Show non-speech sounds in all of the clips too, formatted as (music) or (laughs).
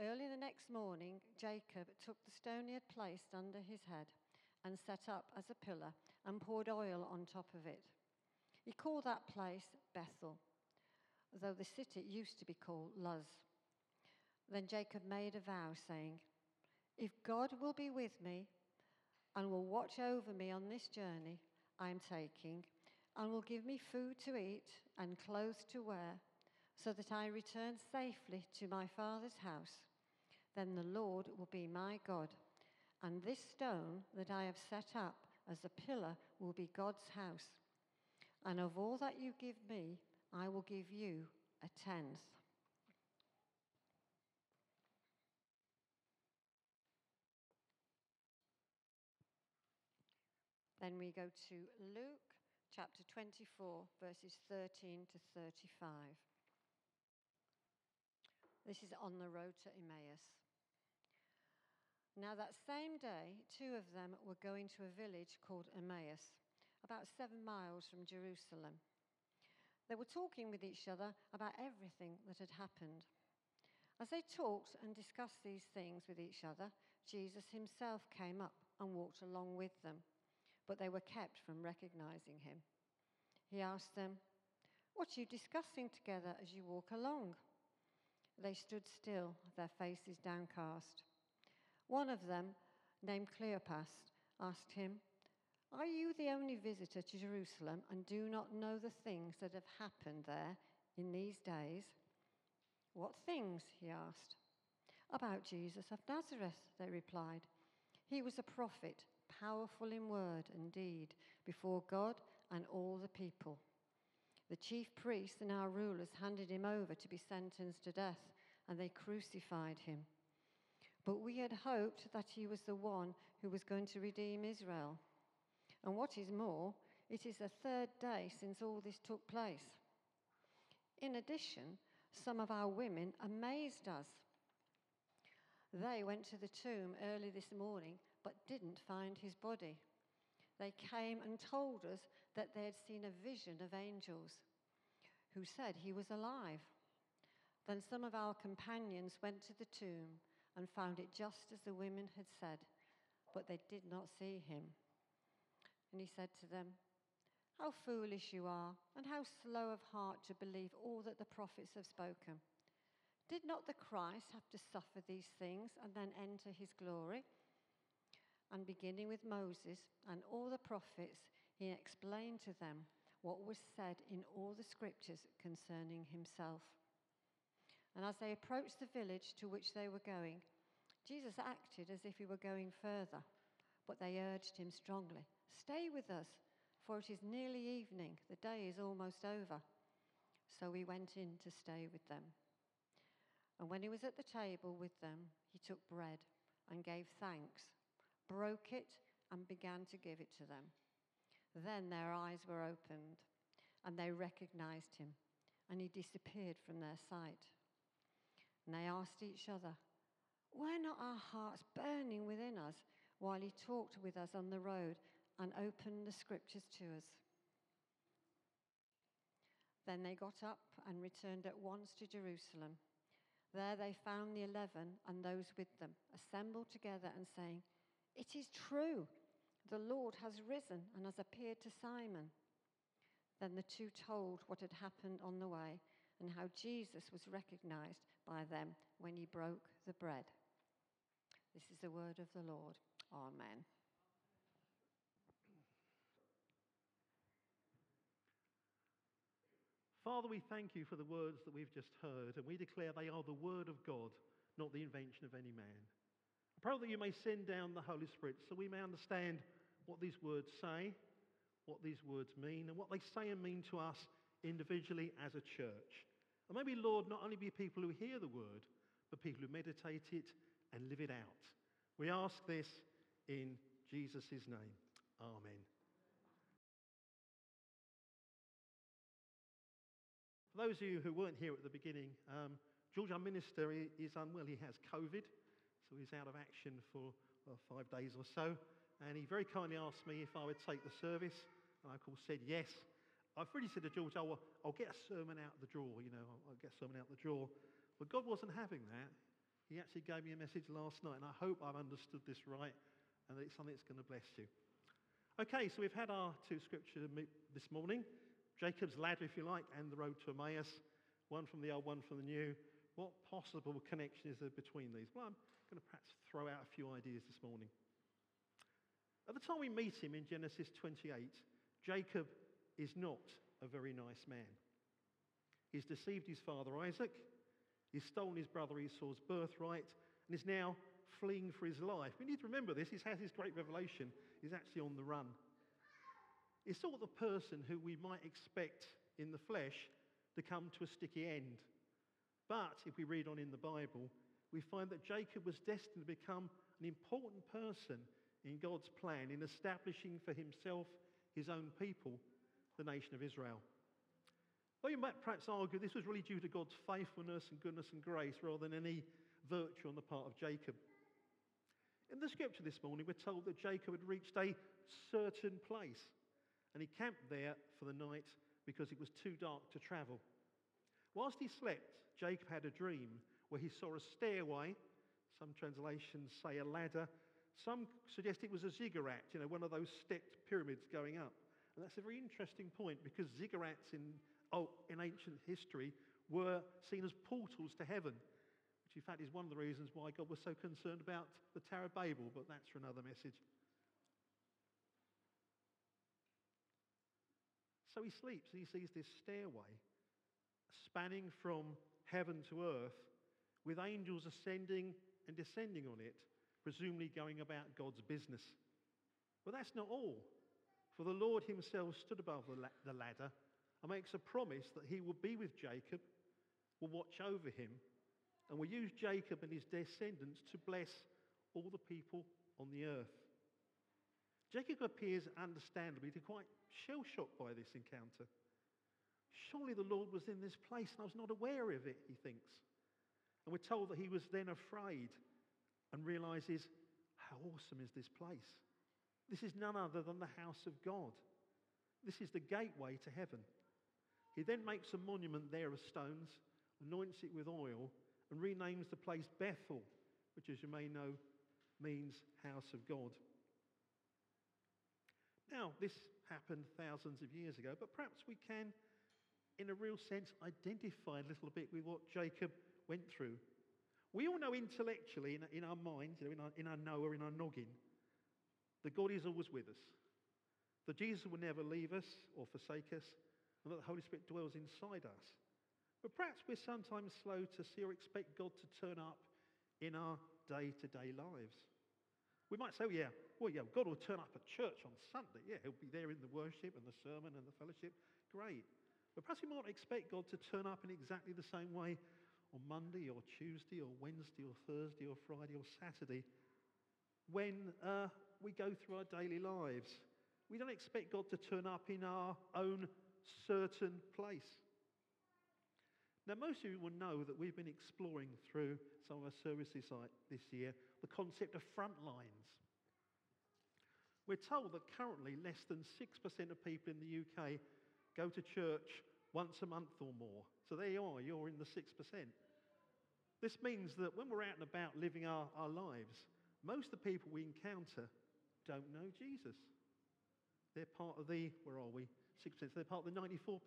Early the next morning, Jacob took the stone he had placed under his head and set up as a pillar and poured oil on top of it. He called that place Bethel, though the city used to be called Luz. Then Jacob made a vow, saying, If God will be with me and will watch over me on this journey I am taking, and will give me food to eat and clothes to wear, so that I return safely to my father's house, then the Lord will be my God. And this stone that I have set up as a pillar will be God's house. And of all that you give me, I will give you a tenth. Then we go to Luke chapter 24, verses 13 to 35. This is on the road to Emmaus. Now, that same day, two of them were going to a village called Emmaus, about seven miles from Jerusalem. They were talking with each other about everything that had happened. As they talked and discussed these things with each other, Jesus himself came up and walked along with them, but they were kept from recognizing him. He asked them, What are you discussing together as you walk along? They stood still, their faces downcast. One of them, named Cleopas, asked him, Are you the only visitor to Jerusalem and do not know the things that have happened there in these days? What things? he asked. About Jesus of Nazareth, they replied. He was a prophet, powerful in word and deed, before God and all the people. The chief priests and our rulers handed him over to be sentenced to death, and they crucified him. But we had hoped that he was the one who was going to redeem Israel. And what is more, it is the third day since all this took place. In addition, some of our women amazed us. They went to the tomb early this morning but didn't find his body. They came and told us that they had seen a vision of angels who said he was alive. Then some of our companions went to the tomb and found it just as the women had said, but they did not see him. And he said to them, How foolish you are, and how slow of heart to believe all that the prophets have spoken. Did not the Christ have to suffer these things and then enter his glory? And beginning with Moses and all the prophets, he explained to them what was said in all the scriptures concerning himself. And as they approached the village to which they were going, Jesus acted as if he were going further, but they urged him strongly Stay with us, for it is nearly evening. The day is almost over. So he went in to stay with them. And when he was at the table with them, he took bread and gave thanks, broke it, and began to give it to them. Then their eyes were opened, and they recognized him, and he disappeared from their sight. And they asked each other, Were not our hearts burning within us while he talked with us on the road and opened the scriptures to us? Then they got up and returned at once to Jerusalem. There they found the eleven and those with them assembled together and saying, It is true, the Lord has risen and has appeared to Simon. Then the two told what had happened on the way and how Jesus was recognized by them when he broke the bread. This is the word of the Lord. Amen. Father, we thank you for the words that we've just heard, and we declare they are the word of God, not the invention of any man. I pray that you may send down the Holy Spirit so we may understand what these words say, what these words mean, and what they say and mean to us individually as a church. And maybe, Lord, not only be people who hear the word, but people who meditate it and live it out. We ask this in Jesus' name. Amen. For those of you who weren't here at the beginning, um, George, our minister, is unwell. He has COVID, so he's out of action for five days or so. And he very kindly asked me if I would take the service. And I, of course, said yes. I've really said to George, oh, I'll get a sermon out of the drawer, you know, I'll get a sermon out of the drawer. But God wasn't having that. He actually gave me a message last night, and I hope I've understood this right and that it's something that's going to bless you. Okay, so we've had our two scriptures this morning Jacob's ladder, if you like, and the road to Emmaus, one from the old, one from the new. What possible connection is there between these? Well, I'm going to perhaps throw out a few ideas this morning. At the time we meet him in Genesis 28, Jacob is not a very nice man. He's deceived his father Isaac, he's stolen his brother Esau's birthright, and is now fleeing for his life. We need to remember this. He has his great revelation. He's actually on the run. He's sort of the person who we might expect in the flesh to come to a sticky end. But if we read on in the Bible, we find that Jacob was destined to become an important person in God's plan in establishing for himself his own people the nation of Israel. Though you might perhaps argue this was really due to God's faithfulness and goodness and grace rather than any virtue on the part of Jacob. In the scripture this morning, we're told that Jacob had reached a certain place and he camped there for the night because it was too dark to travel. Whilst he slept, Jacob had a dream where he saw a stairway. Some translations say a ladder. Some suggest it was a ziggurat, you know, one of those stepped pyramids going up. And that's a very interesting point because ziggurats in, oh, in ancient history were seen as portals to heaven, which in fact is one of the reasons why God was so concerned about the Tower of Babel, but that's for another message. So he sleeps and he sees this stairway spanning from heaven to earth with angels ascending and descending on it, presumably going about God's business. But that's not all. For the Lord himself stood above the ladder and makes a promise that he will be with Jacob, will watch over him, and will use Jacob and his descendants to bless all the people on the earth. Jacob appears understandably to quite shell shocked by this encounter. Surely the Lord was in this place and I was not aware of it, he thinks. And we're told that he was then afraid and realizes, how awesome is this place? This is none other than the house of God. This is the gateway to heaven. He then makes a monument there of stones, anoints it with oil, and renames the place Bethel, which, as you may know, means house of God. Now, this happened thousands of years ago, but perhaps we can, in a real sense, identify a little bit with what Jacob went through. We all know intellectually in, in our minds, you know, in, our, in our knower, in our noggin, that God is always with us, that Jesus will never leave us or forsake us, and that the Holy Spirit dwells inside us. But perhaps we're sometimes slow to see or expect God to turn up in our day to day lives. We might say, oh, yeah, well, yeah, God will turn up at church on Sunday. Yeah, he'll be there in the worship and the sermon and the fellowship. Great. But perhaps we might expect God to turn up in exactly the same way on Monday or Tuesday or Wednesday or Thursday or Friday or Saturday when uh, we go through our daily lives. We don't expect God to turn up in our own certain place. Now, most of you will know that we've been exploring through some of our services this year the concept of front lines. We're told that currently less than 6% of people in the UK go to church once a month or more. So there you are, you're in the 6%. This means that when we're out and about living our, our lives, most of the people we encounter don't know Jesus. They're part of the, where are we? 6%. So they're part of the 94%.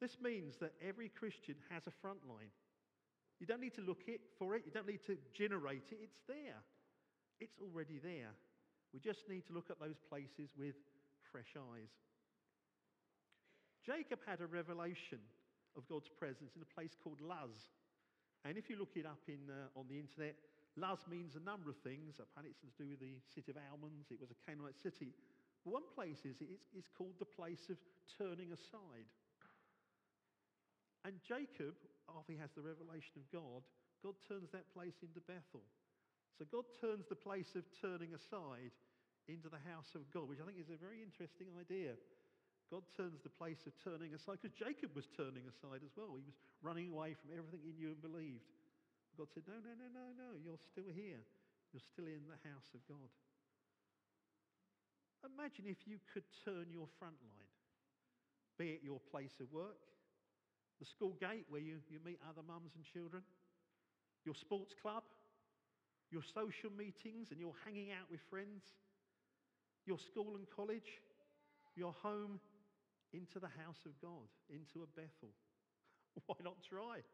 This means that every Christian has a front line. You don't need to look it for it, you don't need to generate it, it's there. It's already there. We just need to look at those places with fresh eyes. Jacob had a revelation of God's presence in a place called Luz. And if you look it up in, uh, on the internet, Luz means a number of things. Apparently, it's to do with the city of almonds. It was a Canaanite city. But one place is it's, it's called the place of turning aside. And Jacob, after he has the revelation of God, God turns that place into Bethel. So God turns the place of turning aside into the house of God, which I think is a very interesting idea. God turns the place of turning aside, because Jacob was turning aside as well. He was running away from everything he knew and believed. God said, No, no, no, no, no, you're still here. You're still in the house of God. Imagine if you could turn your front line, be it your place of work, the school gate where you, you meet other mums and children, your sports club, your social meetings and you're hanging out with friends, your school and college, your home, into the house of God, into a Bethel. (laughs) Why not try?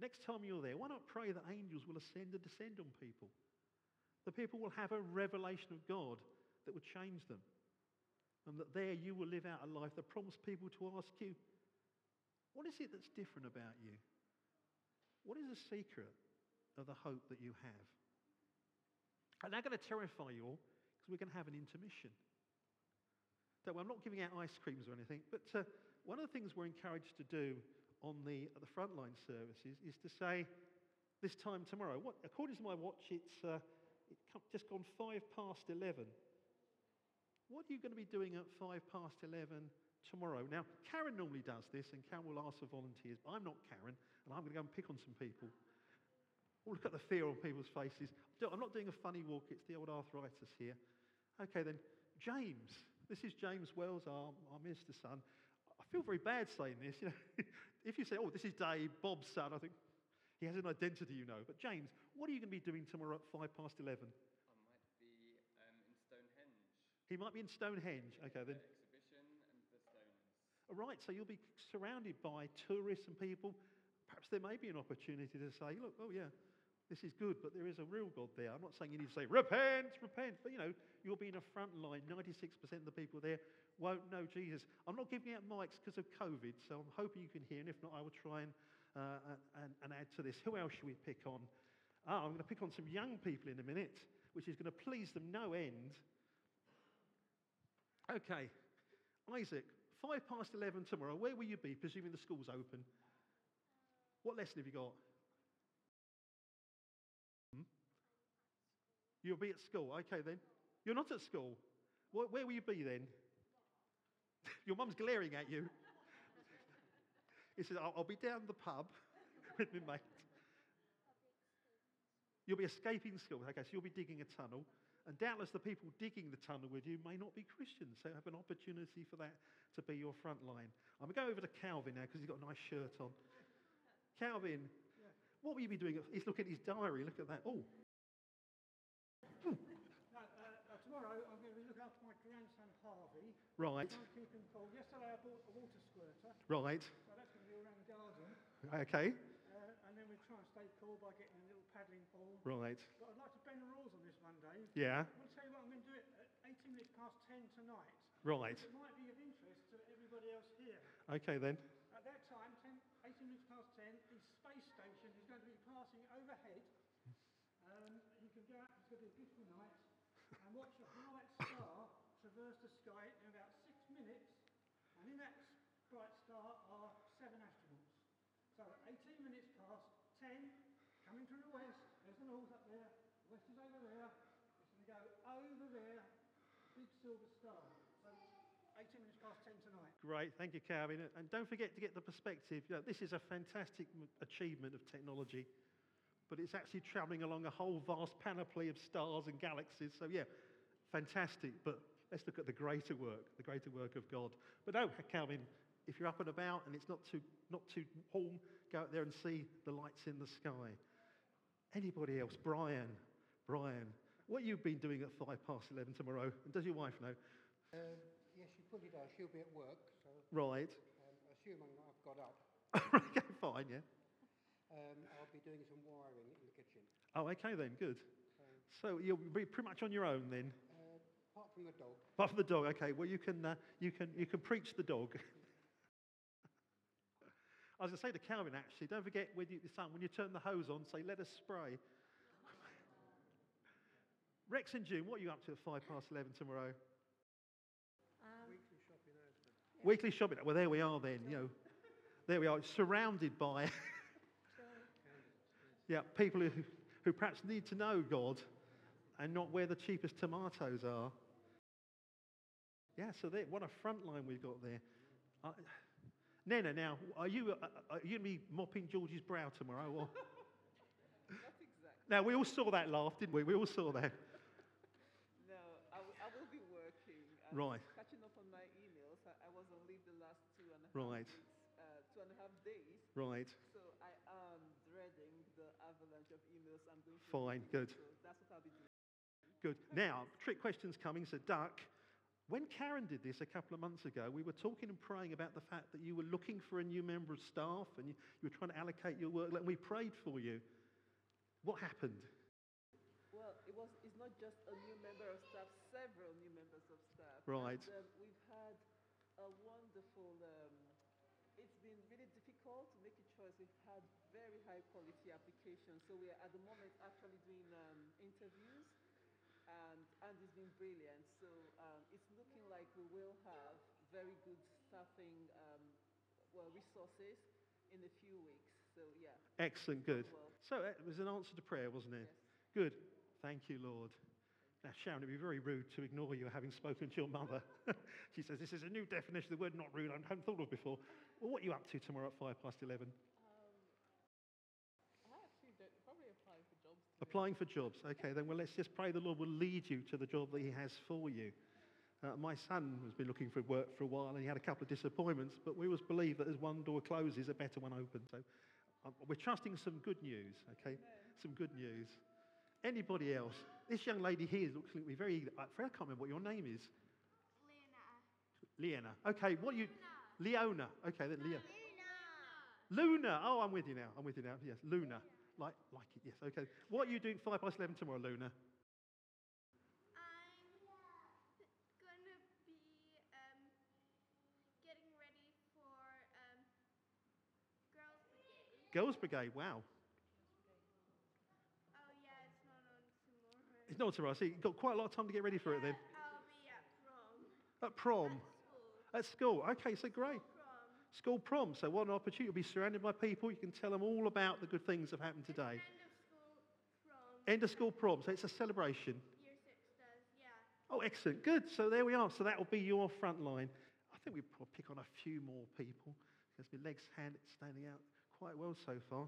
Next time you're there, why not pray that angels will ascend and descend on people? The people will have a revelation of God that will change them. And that there you will live out a life that prompts people to ask you, what is it that's different about you? What is the secret of the hope that you have? I'm now going to terrify you all because we're going to have an intermission. So I'm not giving out ice creams or anything, but uh, one of the things we're encouraged to do on the, the frontline services is to say, this time tomorrow, what, according to my watch, it's uh, just gone five past 11. What are you going to be doing at five past 11 tomorrow? Now, Karen normally does this, and Karen will ask for volunteers, but I'm not Karen, and I'm going to go and pick on some people. Oh, look at the fear on people's faces. I'm not doing a funny walk, it's the old arthritis here. Okay, then, James. This is James Wells, our, our minister son. I feel very bad saying this. You know, (laughs) if you say, oh, this is Dave, Bob's son, I think he has an identity, you know. But James, what are you going to be doing tomorrow at five past 11? I might be um, in Stonehenge. He might be in Stonehenge. Okay, then. The exhibition and the stones. All right, so you'll be surrounded by tourists and people. Perhaps there may be an opportunity to say, look, oh, yeah, this is good, but there is a real God there. I'm not saying you need to say, repent, repent, but you know, you'll be in a front line. 96% of the people there won't know Jesus. I'm not giving out mics because of COVID, so I'm hoping you can hear, and if not, I will try and, uh, and, and add to this. Who else should we pick on? Ah, I'm going to pick on some young people in a minute, which is going to please them no end. Okay, Isaac, five past 11 tomorrow, where will you be, presuming the school's open? What lesson have you got? You'll be at school. Okay, then. You're not at school. Where, where will you be then? (laughs) Your mum's glaring at you. (laughs) he says, I'll, I'll, be down the pub (laughs) with my mate. You'll be escaping school. Okay, so you'll be digging a tunnel. And doubtless the people digging the tunnel with you may not be Christians, so have an opportunity for that to be your front line. I'm going to go over to Calvin now because he's got a nice shirt on. Calvin, what will you be doing? He's looking at his diary. Look at that. Oh, tomorrow I'm going to be looking after my grandson Harvey. Right. I'm. Yesterday I bought a water squirter. Right. So that's going to be around the garden. Okay. Uh, and then we try and stay cool by getting a little paddling pool. Right. But I'd like to bend the rules on this one day. Yeah. I'll tell you what, I'm going to do it at 18 minutes past 10 tonight. Right. It might be of interest to everybody else here. Okay then. At that time, 10, 18 minutes past 10, the space station is going to be passing overhead. Um, you can go out, it's going to be a beautiful night and watch a bright star traverse the sky in about six minutes. And in that bright star are seven astronauts. So 18 minutes past 10, coming from the west, there's the north up there, the west is over there, it's going to go over there, big silver star. So 18 minutes past 10 tonight. Great, thank you, Calvin. And don't forget to get the perspective. You know, this is a fantastic achievement of technology, but it's actually traveling along a whole vast panoply of stars and galaxies. So, yeah, fantastic. But let's look at the greater work, the greater work of God. But no, Calvin, if you're up and about and it's not too, not too warm, go out there and see the lights in the sky. Anybody else? Brian, Brian, what have you been doing at five past 11 tomorrow? And does your wife know? Um, yes, she probably does. She'll be at work, so Right. um, assuming I've got up, (laughs) okay, fine, yeah. um, I'll be doing some wiring in the kitchen. Oh, okay then, good. So you'll be pretty much on your own then. Apart from the dog, Apart from the dog, okay. Well, you can, uh, you can, you can preach the dog. (laughs) I was going to say to Calvin, actually, don't forget when you, son, when you turn the hose on, say, let us spray. (laughs) Rex and June, what are you up to at five past 11 tomorrow? Um, weekly shopping out. Weekly shopping. Well, there we are then, you know. There we are, surrounded by (laughs) yeah, people who, who perhaps need to know God and not where the cheapest tomatoes are. Yeah, so there, what a front line we've got there. Uh, Nena, now, are you, uh, are you going to be mopping George's brow tomorrow? Or? (laughs) Not exactly. now, we all saw that laugh, didn't we? We all saw that. No, I, w- I will be working. and Right. Catching up on my emails. I, I was on leave the last two and a half Right. weeks, uh, two and a half days. Right. So I am dreading the avalanche of emails I'm going to. Fine, good. So that's what I'll be doing. Good. Now, trick questions coming. So, Duck, when Karen did this a couple of months ago, we were talking and praying about the fact that you were looking for a new member of staff and you, you were trying to allocate your work, and we prayed for you. What happened? Well, it was. It's not just a new member of staff. Several new members of staff. Right. And, um, we've had a wonderful. Um, it's been really difficult to make a choice. We've had very high quality applications. So we are at the moment actually doing um, interviews, and Andy's been brilliant. So um, it's looking like we will have very good staffing, um, well, resources in a few weeks. So yeah. Excellent, good. Well. So, it was an answer to prayer, wasn't it? Yes. Good. Thank you, Lord. Now, Sharon, it'd be very rude to ignore you having spoken to your mother. (laughs) she says, This is a new definition of the word not rude I hadn't thought of before. Well, what are you up to tomorrow at five past 11? I actually don't, probably apply for jobs. Applying for jobs. Okay, then well, let's just pray the Lord will lead you to the job that He has for you. Uh, my son has been looking for work for a while and he had a couple of disappointments, but we always believe that as one door closes, a better one opens. So uh, we're trusting some good news, okay? Some good news. Anybody else? This young lady here looks like me very, I can't remember what your name is. Leona. Leona. Okay, what you, Leona. Okay, then Leona. Luna. Oh, I'm with you now. I'm with you now. Yes, Luna. Like, like it. Yes. Okay. What are you doing five past eleven tomorrow, Luna? I'm gonna be um, getting ready for um, Girls Brigade. Girls' Brigade. Wow. Oh yeah, it's not on tomorrow. It's not tomorrow. So you've got quite a lot of time to get ready for it then. I'll be at prom. At prom. School. At school. Okay, so great. School prom. So what an opportunity. You'll be surrounded by people. You can tell them all about the good things that have happened today. End of school prom. End of school prom. So it's a celebration. Year six does, yeah. Oh, excellent. Good. So there we are. So that will be your front line. I think we'll probably pick on a few more people because my legs hand standing out quite well so far.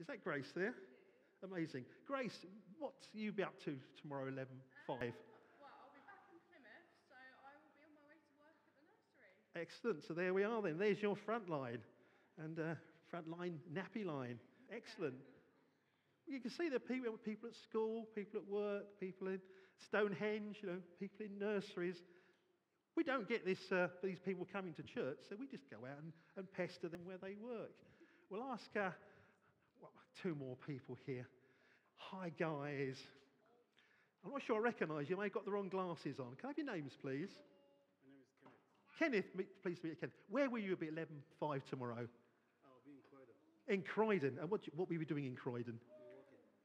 Is that Grace there? Amazing. Grace, what you be up to tomorrow, 11, 5? Well, I'll be back in Plymouth, so I will be on my way to work at the nursery. Excellent. So there we are then. There's your front line. And uh, front line, nappy line. Excellent. You can see the people, people at school, people at work, people in Stonehenge, you know, people in nurseries. We don't get this, uh, these people coming to church, so we just go out and, and pester them where they work. We'll ask uh, well, two more people here. Hi, guys. I'm not sure I recognise you. I may have got the wrong glasses on. Can I have your names, please? My name is Kenneth. Kenneth, meet- pleased to meet you, Kenneth. Where will you be at 11.05 tomorrow? Oh, I'll be in Croydon. In Croydon. And what, do you- what will you be doing in Croydon?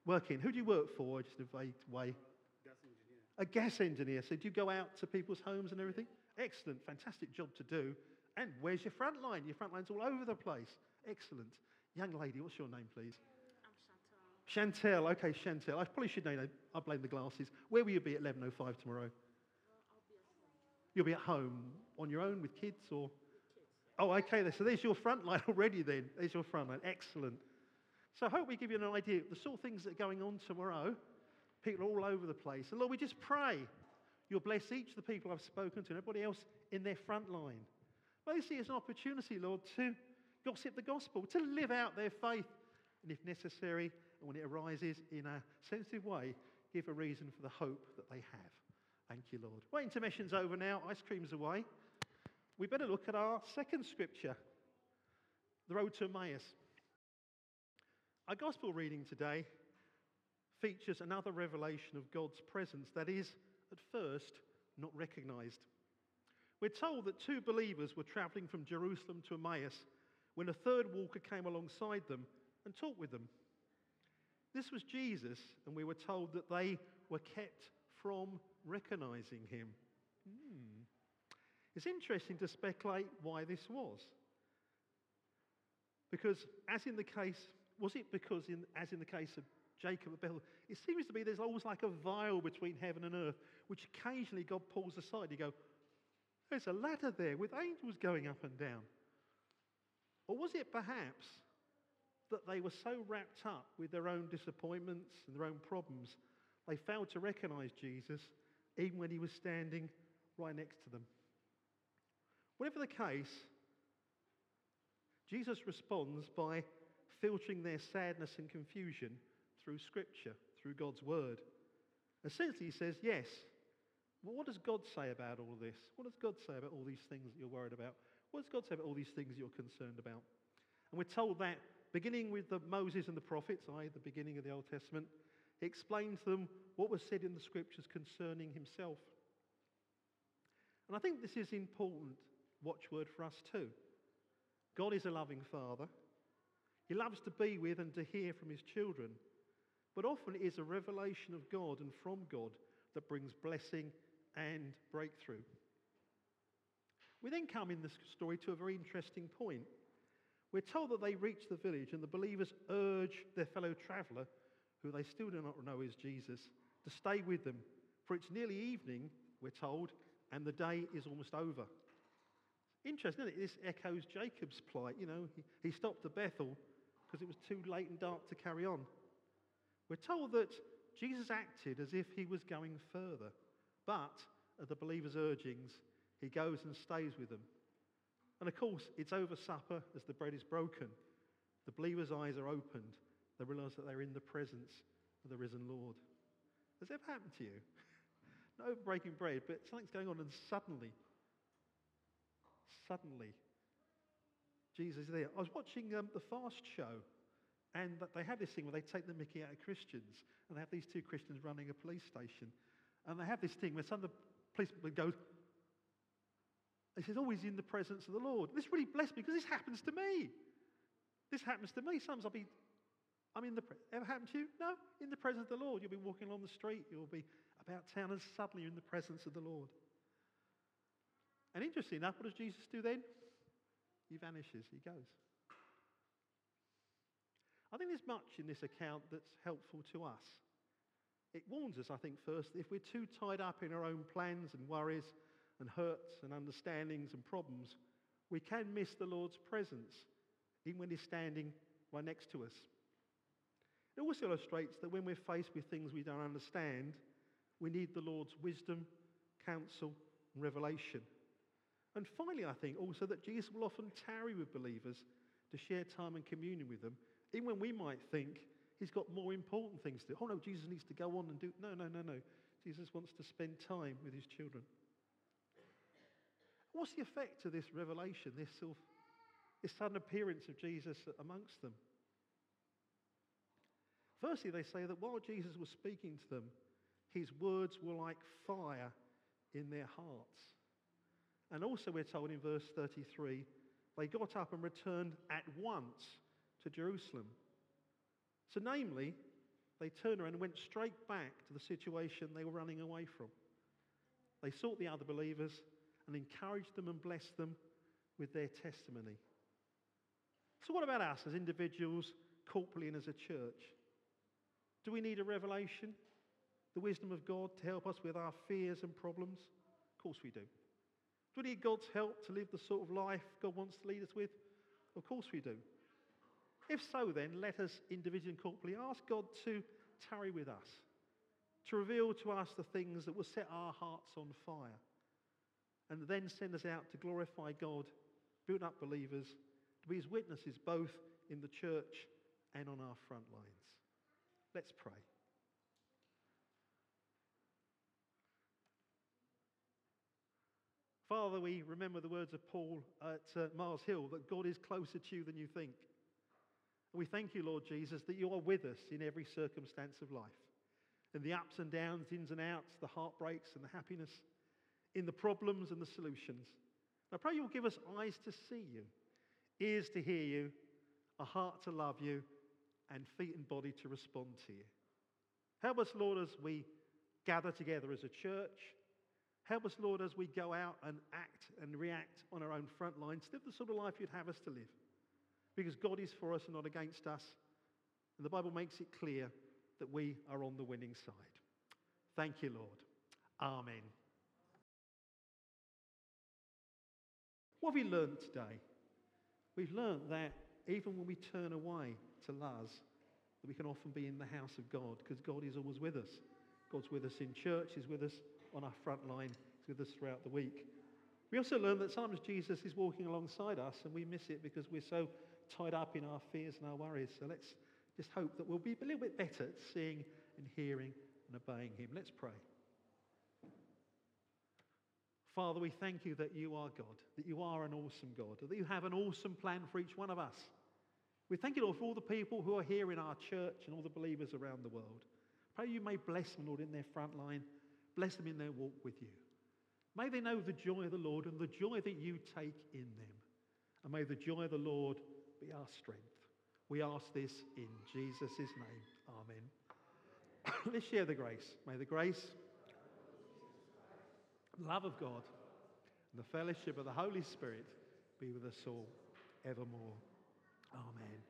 Working. Working. Who do you work for? Just in a vague way. Gas engineer. A gas engineer. So do you go out to people's homes and everything? Excellent. Fantastic job to do. And where's your front line? Your front line's all over the place. Excellent. Young lady, what's your name, please? I'm Chantal. Chantel. Okay, Chantel. I probably should know. I blame the glasses. Where will you be at 11.05 tomorrow? Well, I'll be at home. You'll be at home on your own with kids or? Oh, okay. So there's your front line (laughs) already then. There's your front line. Excellent. So I hope we give you an idea of the sort of things that are going on tomorrow. People all over the place. And Lord, we just pray you'll bless each of the people I've spoken to and everybody else in their front line. Basically, it's an opportunity, Lord, to gossip the gospel, to live out their faith, and if necessary, and when it arises in a sensitive way, give a reason for the hope that they have. Thank you, Lord. Well, intermission's over now, ice cream's away. We better look at our second scripture, the road to Emmaus. Our gospel reading today features another revelation of God's presence that is, at first, not recognized. We're told that two believers were traveling from Jerusalem to Emmaus when a third walker came alongside them and talked with them. This was Jesus, and we were told that they were kept from recognizing him. Hmm. It's interesting to speculate why this was. Because, as in the case, was it because, in, as in the case of Jacob and Bethel, it seems to be there's always like a veil between heaven and earth, which occasionally God pulls aside. You go, there's a ladder there with angels going up and down. Or was it perhaps that they were so wrapped up with their own disappointments and their own problems, they failed to recognize Jesus even when he was standing right next to them. Whatever the case, Jesus responds by filtering their sadness and confusion through Scripture, through God's Word. Essentially, he says, Yes, well, what does God say about all this? What does God say about all these things that you're worried about? What does God say about all these things you're concerned about? And we're told that beginning with the Moses and the prophets, i.e., the beginning of the Old Testament, he explains to them what was said in the scriptures concerning himself. And I think this is important watchword for us too. God is a loving father. He loves to be with and to hear from his children. But often it is a revelation of God and from God that brings blessing and breakthrough. We then come in this story to a very interesting point. We're told that they reach the village and the believers urge their fellow traveller, who they still do not know is Jesus, to stay with them. For it's nearly evening, we're told, and the day is almost over. Interesting, isn't it? This echoes Jacob's plight. You know, he, he stopped at Bethel because it was too late and dark to carry on. We're told that Jesus acted as if he was going further, but at the believers' urgings, he goes and stays with them. And of course, it's over supper as the bread is broken. The believers' eyes are opened. They realize that they're in the presence of the risen Lord. Has ever happened to you? (laughs) no breaking bread, but something's going on, and suddenly, suddenly, Jesus is there. I was watching um, the Fast Show, and they have this thing where they take the mickey out of Christians, and they have these two Christians running a police station. And they have this thing where some of the policemen go, he says, always in the presence of the Lord. This really blessed me because this happens to me. This happens to me. Sometimes I'll be, I'm in the, ever happened to you? No, in the presence of the Lord. You'll be walking along the street, you'll be about town, and suddenly you're in the presence of the Lord. And interesting enough, what does Jesus do then? He vanishes, he goes. I think there's much in this account that's helpful to us. It warns us, I think, first, if we're too tied up in our own plans and worries and hurts and understandings and problems, we can miss the Lord's presence, even when He's standing right next to us. It also illustrates that when we're faced with things we don't understand, we need the Lord's wisdom, counsel, and revelation. And finally, I think also that Jesus will often tarry with believers to share time and communion with them, even when we might think he's got more important things to do. Oh no, Jesus needs to go on and do. No, no, no, no. Jesus wants to spend time with his children. What's the effect of this revelation, this, sort of, this sudden appearance of Jesus amongst them? Firstly, they say that while Jesus was speaking to them, his words were like fire in their hearts. And also, we're told in verse 33, they got up and returned at once to Jerusalem. So, namely, they turned around and went straight back to the situation they were running away from. They sought the other believers and encouraged them and blessed them with their testimony. So, what about us as individuals, corporately, and as a church? Do we need a revelation? The wisdom of God to help us with our fears and problems? Of course we do. Do we need God's help to live the sort of life God wants to lead us with? Of course we do. If so, then let us individually and corporately ask God to tarry with us, to reveal to us the things that will set our hearts on fire, and then send us out to glorify God, build up believers, to be his witnesses both in the church and on our front lines. Let's pray. Father, we remember the words of Paul at uh, Mars Hill that God is closer to you than you think. And we thank you, Lord Jesus, that you are with us in every circumstance of life. In the ups and downs, ins and outs, the heartbreaks and the happiness, in the problems and the solutions. I pray you'll give us eyes to see you, ears to hear you, a heart to love you, and feet and body to respond to you. Help us, Lord, as we gather together as a church. Help us, Lord, as we go out and act and react on our own front lines. Live the sort of life you'd have us to live. Because God is for us and not against us. And the Bible makes it clear that we are on the winning side. Thank you, Lord. Amen. What have we learned today? We've learned that even when we turn away to Luz, that we can often be in the house of God because God is always with us. God's with us in church, He's with us on our front line, He's with us throughout the week. We also learn that sometimes Jesus is walking alongside us and we miss it because we're so tied up in our fears and our worries. So let's just hope that we'll be a little bit better at seeing and hearing and obeying Him. Let's pray. Father, we thank you that you are God, that you are an awesome God, that you have an awesome plan for each one of us. We thank you, Lord, for all the people who are here in our church and all the believers around the world. Pray you may bless them, Lord, in their front line, bless them in their walk with you. May they know the joy of the Lord and the joy that you take in them. And may the joy of the Lord be our strength. We ask this in Jesus' name. Amen. (coughs) Let's share the grace. May the grace, love of God, and the fellowship of the Holy Spirit be with us all evermore. Amen.